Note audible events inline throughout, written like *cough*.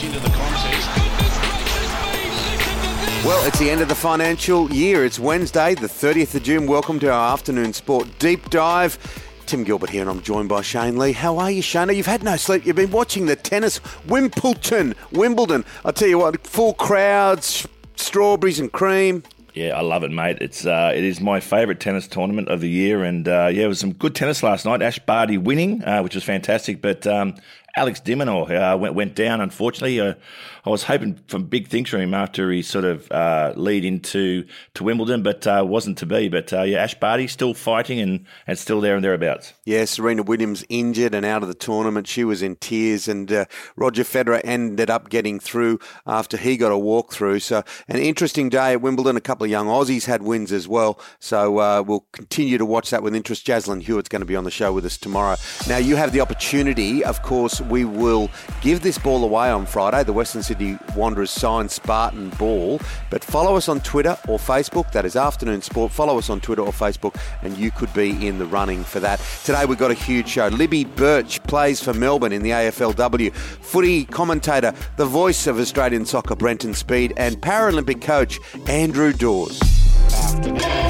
Roberts into the contest. Well, it's the end of the financial year. It's Wednesday, the 30th of June. Welcome to our afternoon sport deep dive. Tim Gilbert here, and I'm joined by Shane Lee. How are you, Shane? You've had no sleep. You've been watching the tennis, Wimbledon, Wimbledon. I tell you what, full crowds, strawberries and cream. Yeah, I love it, mate. It's uh, it is my favourite tennis tournament of the year, and uh, yeah, it was some good tennis last night. Ash Barty winning, uh, which was fantastic, but um, Alex de Minaur uh, went, went down, unfortunately. Uh, I was hoping for big things from him after he sort of uh, lead into to Wimbledon, but uh, wasn't to be. But uh, yeah, Ash Barty still fighting and, and still there and thereabouts. Yeah, Serena Williams injured and out of the tournament. She was in tears, and uh, Roger Federer ended up getting through after he got a walk through. So an interesting day at Wimbledon. A couple of young Aussies had wins as well. So we'll continue to watch that with interest. Jaslyn Hewitt's going to be on the show with us tomorrow. Now you have the opportunity, of course we will give this ball away on Friday, the Western Sydney Wanderers signed Spartan ball. But follow us on Twitter or Facebook. That is Afternoon Sport. Follow us on Twitter or Facebook, and you could be in the running for that. Today we've got a huge show. Libby Birch plays for Melbourne in the AFLW. Footy commentator, the voice of Australian soccer, Brenton Speed, and Paralympic coach, Andrew Dawes. Afternoon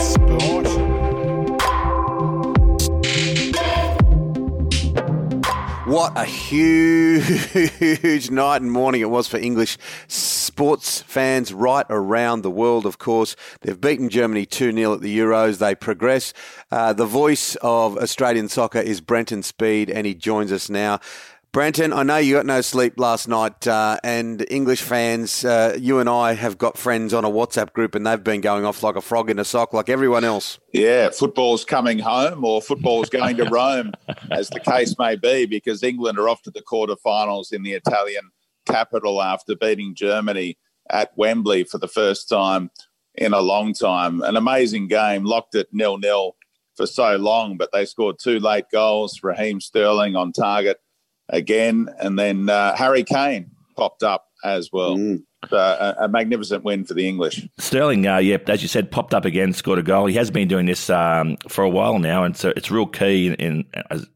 What a huge *laughs* night and morning it was for English sports fans right around the world, of course. They've beaten Germany 2 0 at the Euros. They progress. Uh, the voice of Australian soccer is Brenton Speed, and he joins us now. Brenton, I know you got no sleep last night, uh, and English fans, uh, you and I have got friends on a WhatsApp group, and they've been going off like a frog in a sock, like everyone else. Yeah, football's coming home, or football's going to *laughs* Rome, as the case may be, because England are off to the quarterfinals in the Italian capital after beating Germany at Wembley for the first time in a long time. An amazing game, locked at nil nil for so long, but they scored two late goals. Raheem Sterling on target again. And then uh, Harry Kane popped up as well. Mm. Uh, a, a, magnificent win for the English. Sterling, uh, yep, as you said, popped up again, scored a goal. He has been doing this um, for a while now, and so it's real key in, in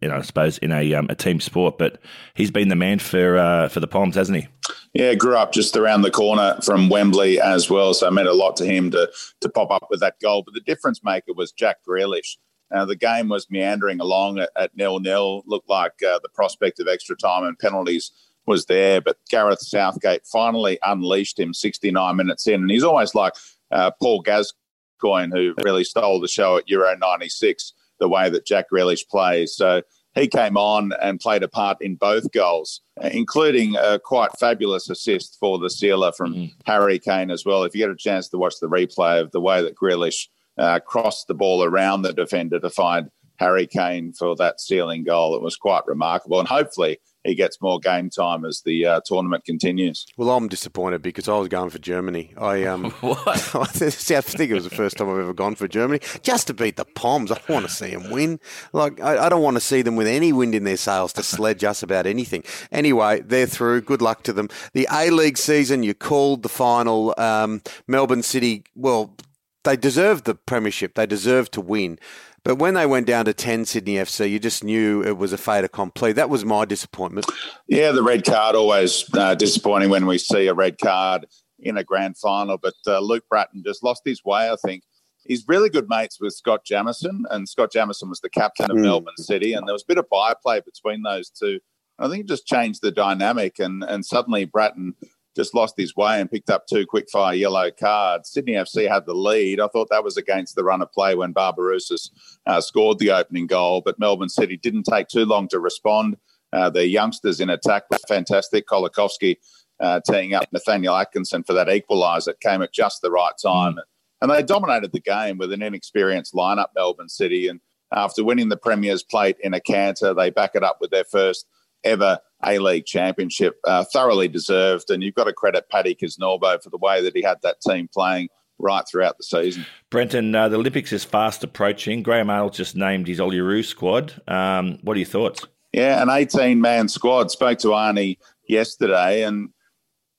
you know, I suppose, in a, um, a team sport. But he's been the man for uh, for the Poms, hasn't he? Yeah, grew up just around the corner from Wembley as well, so it meant a lot to him to to pop up with that goal. But the difference maker was Jack Grealish. Uh, the game was meandering along at, at nil nil. Looked like uh, the prospect of extra time and penalties was there, but Gareth Southgate finally unleashed him 69 minutes in, and he's almost like uh, Paul Gascoigne, who really stole the show at Euro '96. The way that Jack Grealish plays, so he came on and played a part in both goals, including a quite fabulous assist for the sealer from mm. Harry Kane as well. If you get a chance to watch the replay of the way that Grealish uh, crossed the ball around the defender to find Harry Kane for that sealing goal. It was quite remarkable, and hopefully he gets more game time as the uh, tournament continues. Well, I'm disappointed because I was going for Germany. I um, *laughs* *laughs* I think it was the first time I've ever gone for Germany just to beat the Poms. I want to see them win. Like I, I don't want to see them with any wind in their sails to sledge us about anything. Anyway, they're through. Good luck to them. The A League season, you called the final. Um, Melbourne City. Well they deserved the premiership. They deserved to win. But when they went down to 10 Sydney FC, you just knew it was a fait accompli. That was my disappointment. Yeah, the red card always uh, disappointing when we see a red card in a grand final. But uh, Luke Brattan just lost his way, I think. He's really good mates with Scott Jamieson, and Scott Jamieson was the captain of mm. Melbourne City, and there was a bit of byplay between those two. I think it just changed the dynamic, and, and suddenly Brattan just lost his way and picked up two quickfire yellow cards. Sydney FC had the lead. I thought that was against the run of play when Barbarouses uh, scored the opening goal, but Melbourne City didn't take too long to respond. Uh, the youngsters in attack were fantastic. Kolakowski uh, teeing up Nathaniel Atkinson for that equaliser came at just the right time. And they dominated the game with an inexperienced lineup, Melbourne City. And after winning the Premier's plate in a canter, they back it up with their first ever A League championship. Uh, thoroughly deserved, and you've got to credit Paddy Kisnorbo for the way that he had that team playing right throughout the season. Brenton, uh, the Olympics is fast approaching. Graham Arnold just named his Olyroos squad. Um, what are your thoughts? Yeah, an 18 man squad. Spoke to Arnie yesterday, and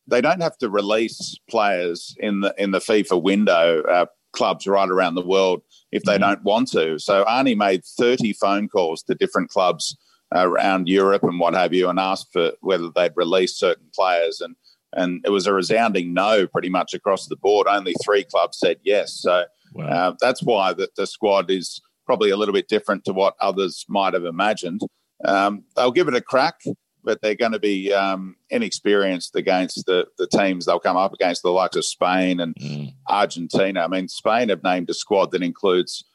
they don't have to release players in the in the FIFA window. Uh, clubs right around the world if they mm-hmm. don't want to. So Arnie made 30 phone calls to different clubs around Europe and what have you, and asked for whether they'd release certain players. And and it was a resounding no pretty much across the board. Only three clubs said yes. So wow. uh, that's why the, the, squad is probably a little bit different to what others might have imagined. Um, they'll give it a crack, but they're going to be um, inexperienced against the, the teams they'll come up against, the likes of Spain and mm. Argentina. I mean, Spain have named a squad that includes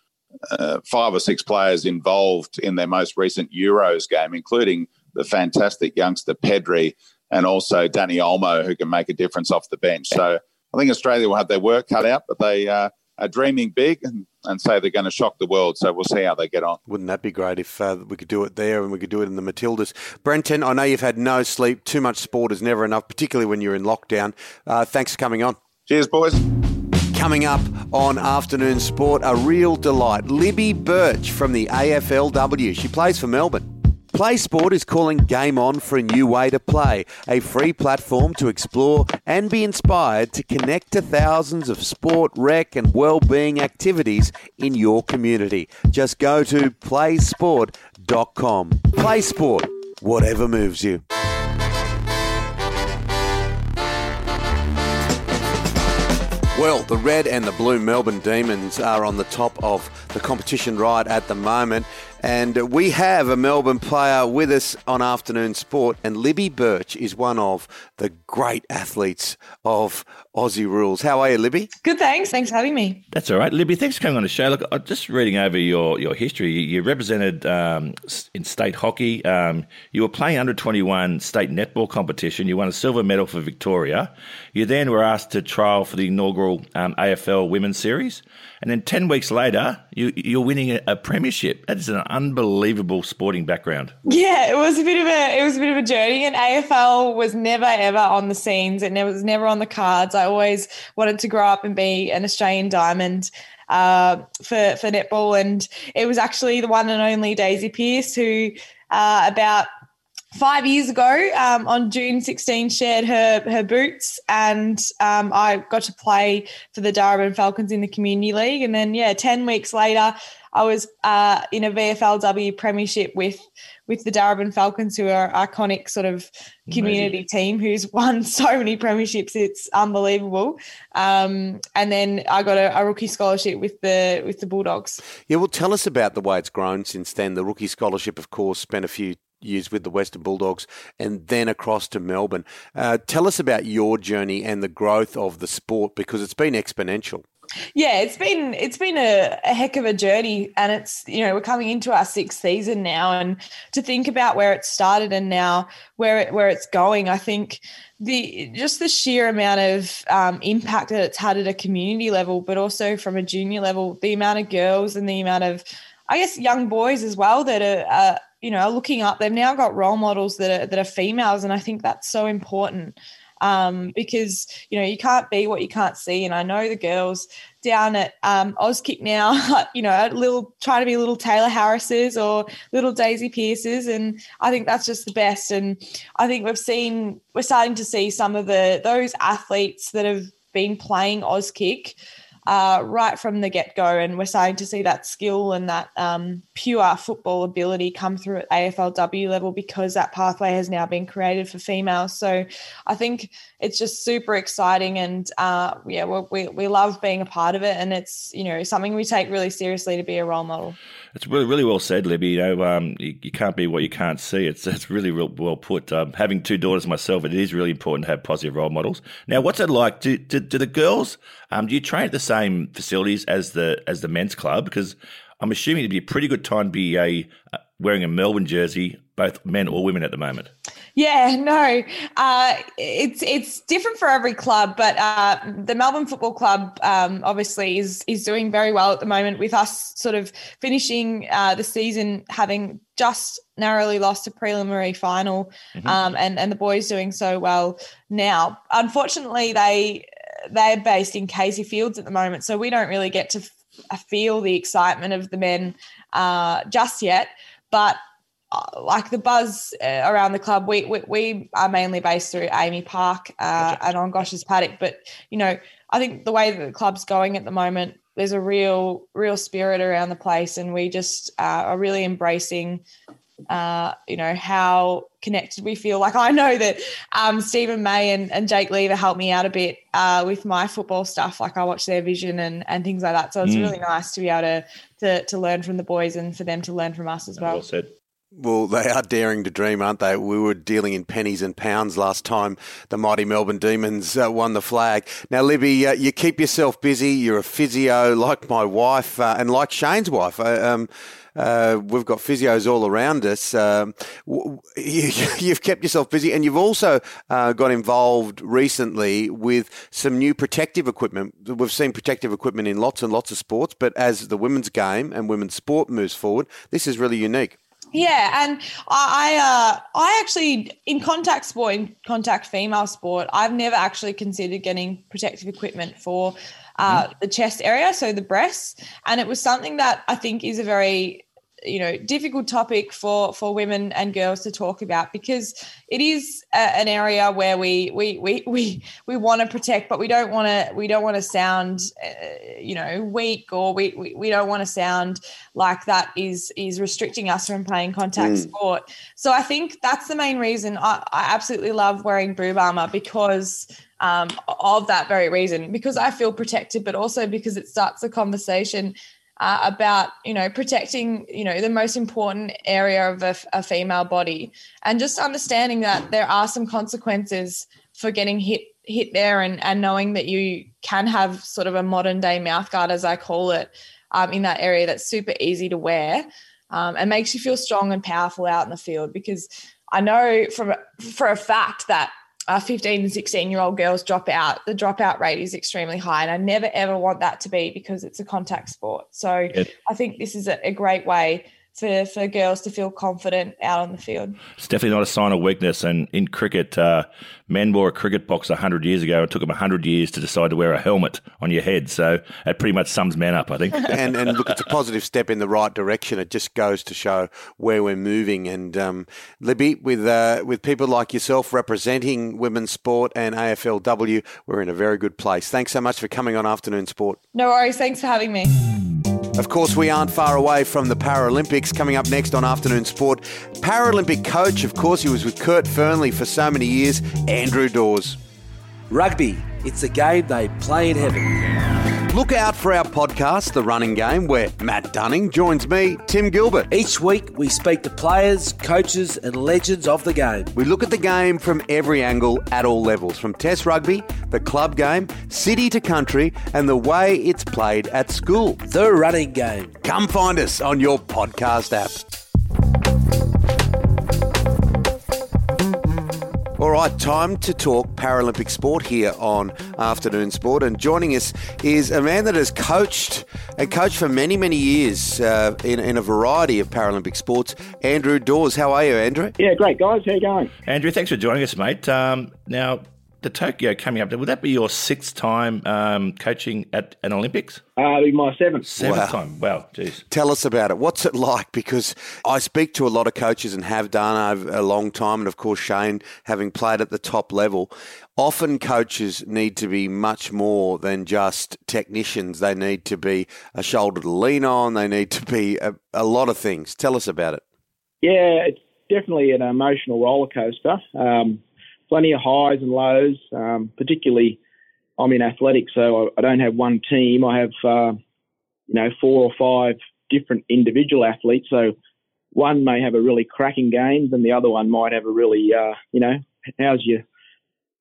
uh, five or six players involved in their most recent Euros game, including the fantastic youngster Pedri and also Dani Olmo, who can make a difference off the bench. So I think Australia will have their work cut out, but they uh, are dreaming big and, and say they're going to shock the world. So we'll see how they get on. Wouldn't that be great if uh, we could do it there and we could do it in the Matildas? Brenton, I know you've had no sleep. Too much sport is never enough, particularly when you're in lockdown. Uh, thanks for coming on. Cheers, boys. Coming up on Afternoon Sport, a real delight. Libby Birch from the AFLW. She plays for Melbourne. Play Sport is calling Game On for a new way to play, a free platform to explore and be inspired to connect to thousands of sport, rec, and well-being activities in your community. Just go to playsport.com. Play Sport, whatever moves you. Well, the red and the blue Melbourne Demons are on the top of the competition right at the moment. And we have a Melbourne player with us on Afternoon Sport, and Libby Birch is one of the great athletes of Aussie rules. How are you, Libby? Good, thanks. Thanks for having me. That's all right. Libby, thanks for coming on the show. Look, I'm just reading over your, your history. You represented um, in state hockey. Um, you were playing under 21 state netball competition. You won a silver medal for Victoria. You then were asked to trial for the inaugural um, AFL Women's Series. And then 10 weeks later, you, you're winning a, a premiership. That is an unbelievable sporting background. Yeah, it was a bit of a it was a bit of a journey. And AFL was never ever on the scenes. It never, was never on the cards. I always wanted to grow up and be an Australian diamond. Uh, for for netball, and it was actually the one and only Daisy Pearce who, uh, about five years ago um, on June 16 shared her her boots and um, I got to play for the Darebin Falcons in the community league. And then yeah 10 weeks later I was uh, in a VFLW premiership with with the Darebin Falcons who are iconic sort of community Amazing. team who's *laughs* won so many premierships. It's unbelievable. Um, and then I got a, a, rookie scholarship with the with the Bulldogs. Yeah well tell us about the way it's grown since then. The rookie scholarship of course spent a few years with the Western Bulldogs and then across to Melbourne. Uh, tell us about your journey and the growth of the sport because it's been exponential. Yeah, it's been it's been a, a, heck of a journey, and it's you know we're coming into our sixth season now, and to think about where it started and now where it where it's going, I think the just the sheer amount of um, impact that it's had at a community level, but also from a junior level, the amount of girls and the amount of I guess young boys as well that are, are you know, looking up. They've now got role models that are that are females, and I think that's so important um, because you know you can't be what you can't see. And I know the girls down at um, Auskick now, *laughs* you know, little trying to be little Taylor Harrises or little Daisy Pearces, and I think that's just the best. And I think we've seen we're starting to see some of the those athletes that have been playing Auskick uh, right from the get go. And we're starting to see that skill and that um, pure football ability come through at AFLW level because that pathway has now been created for females. So I think it's just super exciting. And uh, yeah, we, we love being a part of it. And it's, you know, something we take really seriously to be a role model. It's really, really well said, Libby. You know, um, you, you, can't be what you can't see. It's it's really real well put. Um, having two daughters myself, it is really important to have positive role models. Now, what's it like? Do do, do the girls? Um, do you train at the same facilities as the as the men's club? Because I'm assuming it'd be a pretty good time to be a uh, wearing a Melbourne jersey, both men or women at the moment. Yeah, no, uh, it's it's different for every club, but uh, the Melbourne Football Club um, obviously is is doing very well at the moment. With us sort of finishing uh, the season having just narrowly lost a preliminary final, mm-hmm. um, and and the boys doing so well now. Unfortunately, they they're based in Casey Fields at the moment, so we don't really get to f- feel the excitement of the men uh, just yet. But uh, like the buzz uh, around the club, we, we, we are mainly based through AAMI Park uh, and on Gosch's Paddock. But you know, I think the way that the club's going at the moment, there's a real real spirit around the place, and we just uh, are really embracing uh, you know, how connected we feel. Like I know that um, Steven May and, and Jake Lever helped me out a bit uh, with my football stuff. Like I watch their vision and, and things like that. So it's mm. really nice to be able to, to to learn from the boys and for them to learn from us as well. Well said. Well, they are daring to dream, aren't they? We were dealing in pennies and pounds last time the mighty Melbourne Demons uh, won the flag. Now, Libby, uh, you keep yourself busy. You're a physio, like my wife uh, and like Shane's wife. Uh, um, uh, we've got physios all around us. Um, *laughs* you, have kept yourself busy, and you've also got involved recently with some new protective equipment. We've seen protective equipment in lots and lots of sports, but as the women's game and women's sport moves forward, this is really unique. Yeah, and I uh, I actually in contact sport, in contact female sport, I've never actually considered getting protective equipment for uh, mm-hmm. the chest area, so the breasts, and it was something that I think is a very you know difficult topic for for women and girls to talk about because it is a, an area where we we we *laughs* we, we want to protect but we don't want to we don't want to sound uh, you know weak or we we, we don't want to sound like that is is restricting us from playing contact mm. sport so i think that's the main reason i, I absolutely love wearing boob armor because um, of that very reason because I feel protected, but also because it starts a conversation uh, about you know protecting you know the most important area of a, a, female body. And just understanding that there are some consequences for getting hit hit there and and knowing that you can have sort of a modern day mouth guard as I call it um, in that area that's super easy to wear um, and makes you feel strong and powerful out in the field. Because I know from for a fact that uh, 15 and 16 year old girls drop out, the dropout rate is extremely high. And I never ever want that to be because it's a contact sport. So I think this is a, a great way for, for girls to feel confident out on the field. It's definitely not a sign of weakness. And in cricket, uh, men wore a cricket box 100 years ago. It took them 100 years to decide to wear a helmet on your head. So it pretty much sums men up, I think. *laughs* and, and look, it's a positive step in the right direction. It just goes to show where we're moving. And um, Libby, with, uh, with people like yourself representing women's sport and AFLW, we're in a very good place. Thanks so much for coming on Afternoon Sport. No worries. Thanks for having me. Of course, we aren't far away from the Paralympics. Coming up next on Afternoon Sport, Paralympic coach, of course, he was with Kurt Fearnley for so many years, Andrew Dawes. Rugby, it's a game they play in heaven. Look out for our podcast, The Running Game, where Matt Dunning joins me, Tim Gilbert. Each week, we speak to players, coaches, and legends of the game. We look at the game from every angle at all levels, from Test rugby, the club game, city to country, and the way it's played at school. The Running Game. Come find us on your podcast app. Right, time to talk Paralympic sport here on Afternoon Sport. And joining us is a man that has coached and coached for many, many years uh, in, in, a variety of Paralympic sports. Andrew Dawes, how are you, Andrew? Yeah, great, guys. How you going? Andrew, thanks for joining us, mate. Um, now, the Tokyo coming up, would that be your sixth time um, coaching at an Olympics? Uh, my seventh. Seventh wow. time. Wow, geez. Tell us about it. What's it like? Because I speak to a lot of coaches and have done over a long time, and of course Shane having played at the top level. Often coaches need to be much more than just technicians. They need to be a shoulder to lean on. They need to be a, a lot of things. Tell us about it. Yeah, it's definitely an emotional roller coaster. Um, plenty of highs and lows. Um, particularly, I'm in athletics, so I, I don't have one team. I have uh, you know four or five different individual athletes. So one may have a really cracking game, and the other one might have a really uh, you know how's your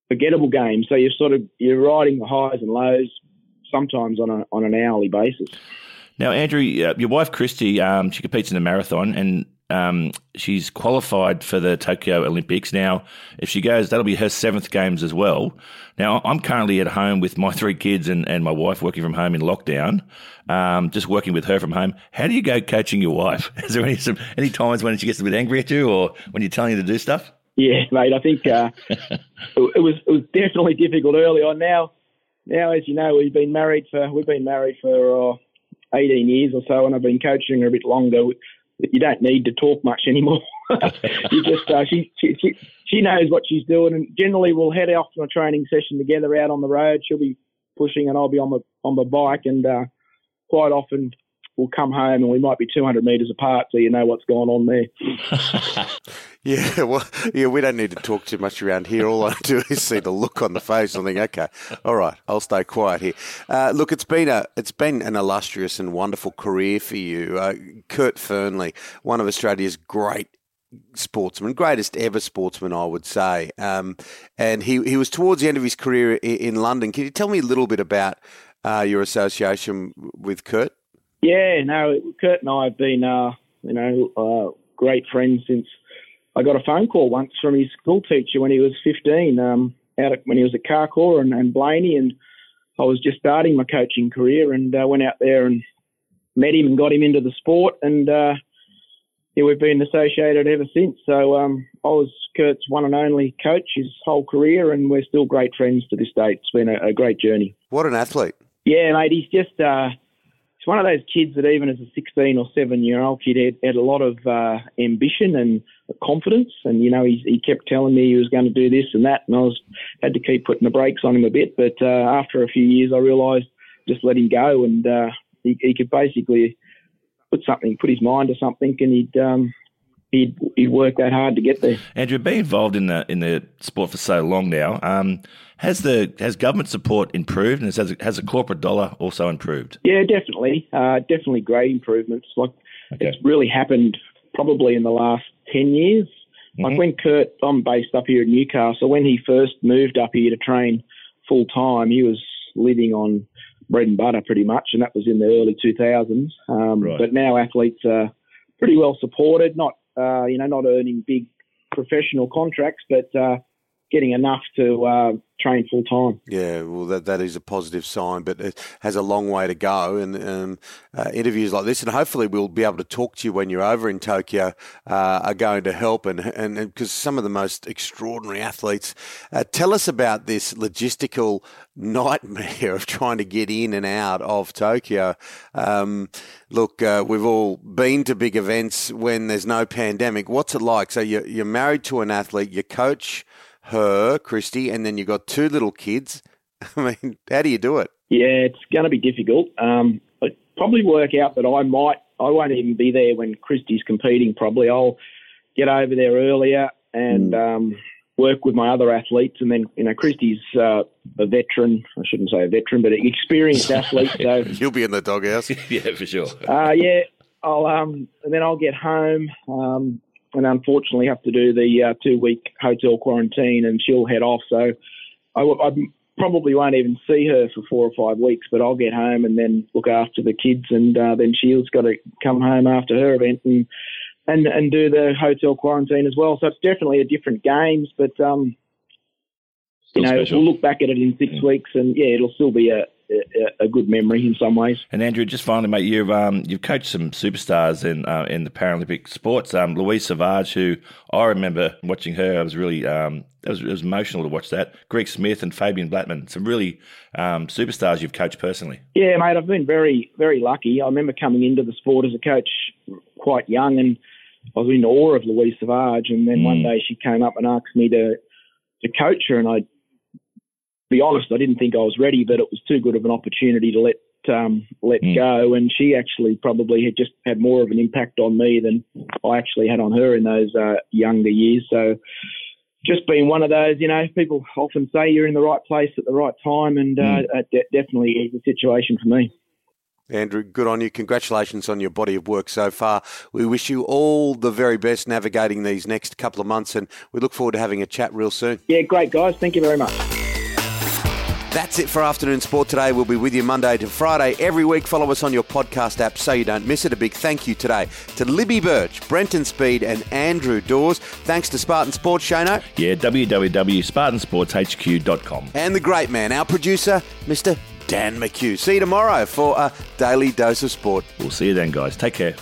forgettable game. So you're sort of you're riding the highs and lows sometimes on a, on an hourly basis. Now, Andrew, uh, your wife Christie, um, she competes in the marathon, and um, she's qualified for the Tokyo Olympics. Now, if she goes, that'll be her seventh games as well. Now, I'm currently at home with my *laughs* three kids and, and my wife working from home in lockdown, um, just working with her from home. How do you go coaching your wife? *laughs* Is there any some, any times when she gets a bit angry at you or when you're telling her to do stuff? Yeah, mate. I think uh, *laughs* it was it was definitely difficult early on. Now, now as you know, we've been married for we've been married for uh, 18 years or so, and I've been coaching her a bit longer you don't need to talk much anymore. *laughs* you just uh, she, she she knows what she's doing, and generally we'll head off to a training session together out on the road. She'll be pushing, and I'll be on the on the bike, and uh, quite often we'll come home and we might be 200 metres apart, so you know what's going on there. *laughs* Yeah, well, yeah, we don't need to talk too much around here. All I do is see the look on the face and think, okay, all right, I'll stay quiet here. Uh, look, it's been a, it's been an illustrious and wonderful career for you, uh, Kurt Fearnley, one of Australia's great sportsman, greatest ever sportsman, I would say. Um, and he he was towards the end of his career in, in London. Can you tell me a little bit about uh, your association with Kurt? Yeah, no, Kurt and I have been, uh, you know, uh, great friends since I got a phone call once from his school teacher when he was 15, um, out at, when he was at Carcoar and, and Blayney, and I was just starting my coaching career, and uh, went out there and met him and got him into the sport, and uh, yeah, we've been associated ever since. So um, I was Kurt's one and only coach his whole career, and we're still great friends to this day. It's been a, a great journey. What an athlete! Yeah, mate, he's just. Uh, one of those kids that even as a 16 or 7 year old kid had, had a lot of uh, ambition and confidence and you know he, he kept telling me he was going to do this and that and I was had to keep putting the brakes on him a bit. But uh, after a few years I realised just let him go and uh, he, he could basically put something put his mind to something and he'd um, he'd, he'd work that hard to get there. Andrew, being involved in the in the sport for so long now, um, has the has government support improved, and has has the corporate dollar also improved? Yeah, definitely, uh, definitely great improvements. Like okay. it's really happened probably in the last ten years. Mm-hmm. Like when Kurt, I'm based up here in Newcastle. When he first moved up here to train full time, he was living on bread and butter pretty much, and that was in the early 2000s. Um, right. But now athletes are pretty well supported, not you know, not earning big professional contracts, but uh, getting enough to uh, train full time. Yeah, well, that that is a positive sign, but it has a long way to go. And um, uh, interviews like this, and hopefully we'll be able to talk to you when you're over in Tokyo, uh, are going to help. And and because some of the most extraordinary athletes, uh, tell us about this logistical nightmare *laughs* of trying to get in and out of Tokyo. Um, look, uh, we've all been to big events when there's no pandemic. What's it like? So you're, you're married to an athlete, you coach her, Christie, and then you've got two little kids. *laughs* I mean, how do you do it? Yeah, it's going to be difficult. Um, it probably work out that I might, I won't even be there when Christie's competing. Probably I'll get over there earlier and mm. um, work with my other athletes. And then, you know, Christy's uh, a veteran. I shouldn't say a veteran, but an experienced *laughs* athlete. So you'll be in the doghouse. *laughs* yeah, for sure. Uh, yeah, I'll um, and then I'll get home. Um, and unfortunately have to do the uh, two week hotel quarantine, and she'll head off. So I, I, probably won't even see her for four or five weeks, but I'll get home and then look after the kids, and uh, then she's got to come home after her event and and and do the hotel quarantine as well. So it's definitely a different games, but um, you know, special. we'll look back at it in six yeah. weeks, and yeah, it'll still be a, a, a, good memory in some ways. And Andrew, just finally, mate, you've um, you've coached some superstars in uh, in the Paralympic sports. Um, Louise Savage, who I remember watching her, I was really um, it was, it was emotional to watch that. Greg Smith and Fabian Blattman, some really um, superstars you've coached personally. Yeah, mate, I've been very very lucky. I remember coming into the sport as a coach quite young, and I was in awe of Louise Savage. And then mm. one day she came up and asked me to to coach her, and I be honest, I didn't think I was ready, but it was too good of an opportunity to let um, let mm. go. And she actually probably had just had more of an impact on me than I actually had on her in those uh, younger years. So just being one of those, you know, people often say you're in the right place at the right time, and uh, mm. uh, de- definitely is the situation for me. Andrew, good on you. Congratulations on your body of work so far. We wish you all the very best navigating these next couple of months, and we look forward to having a chat real soon. Yeah, great, guys. Thank you very much. That's it for Afternoon Sport today. We'll be with you Monday to Friday every week. Follow us on your podcast app so you don't miss it. A big thank you today to Libby Birch, Brenton Speed, and Andrew Dawes. Thanks to Spartan Sports, Shano. Yeah, www.spartansportshq.com. And the great man, our producer, Mr. Dan McHugh. See you tomorrow for a daily dose of sport. We'll see you then, guys. Take care.